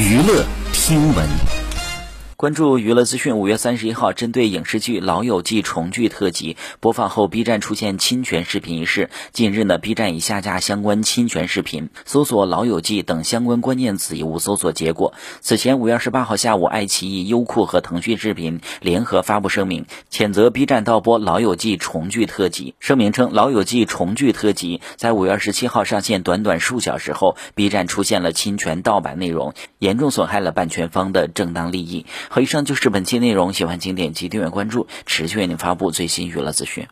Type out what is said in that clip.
娱乐听闻。关注娱乐资讯，五月三十一号，针对影视剧《老友记》重聚特辑播放后，B 站出现侵权视频一事。近日呢，B 站已下架相关侵权视频，搜索“老友记”等相关关键词已无搜索结果。此前，五月二十八号下午，爱奇艺、优酷和腾讯视频联合发布声明，谴责 B 站盗播《老友记》重聚特辑。声明称，《老友记》重聚特辑在五月二十七号上线短短数小时后，B 站出现了侵权盗版内容，严重损害了版权方的正当利益。好，以上就是本期内容。喜欢请点击订阅关注，持续为您发布最新娱乐资讯。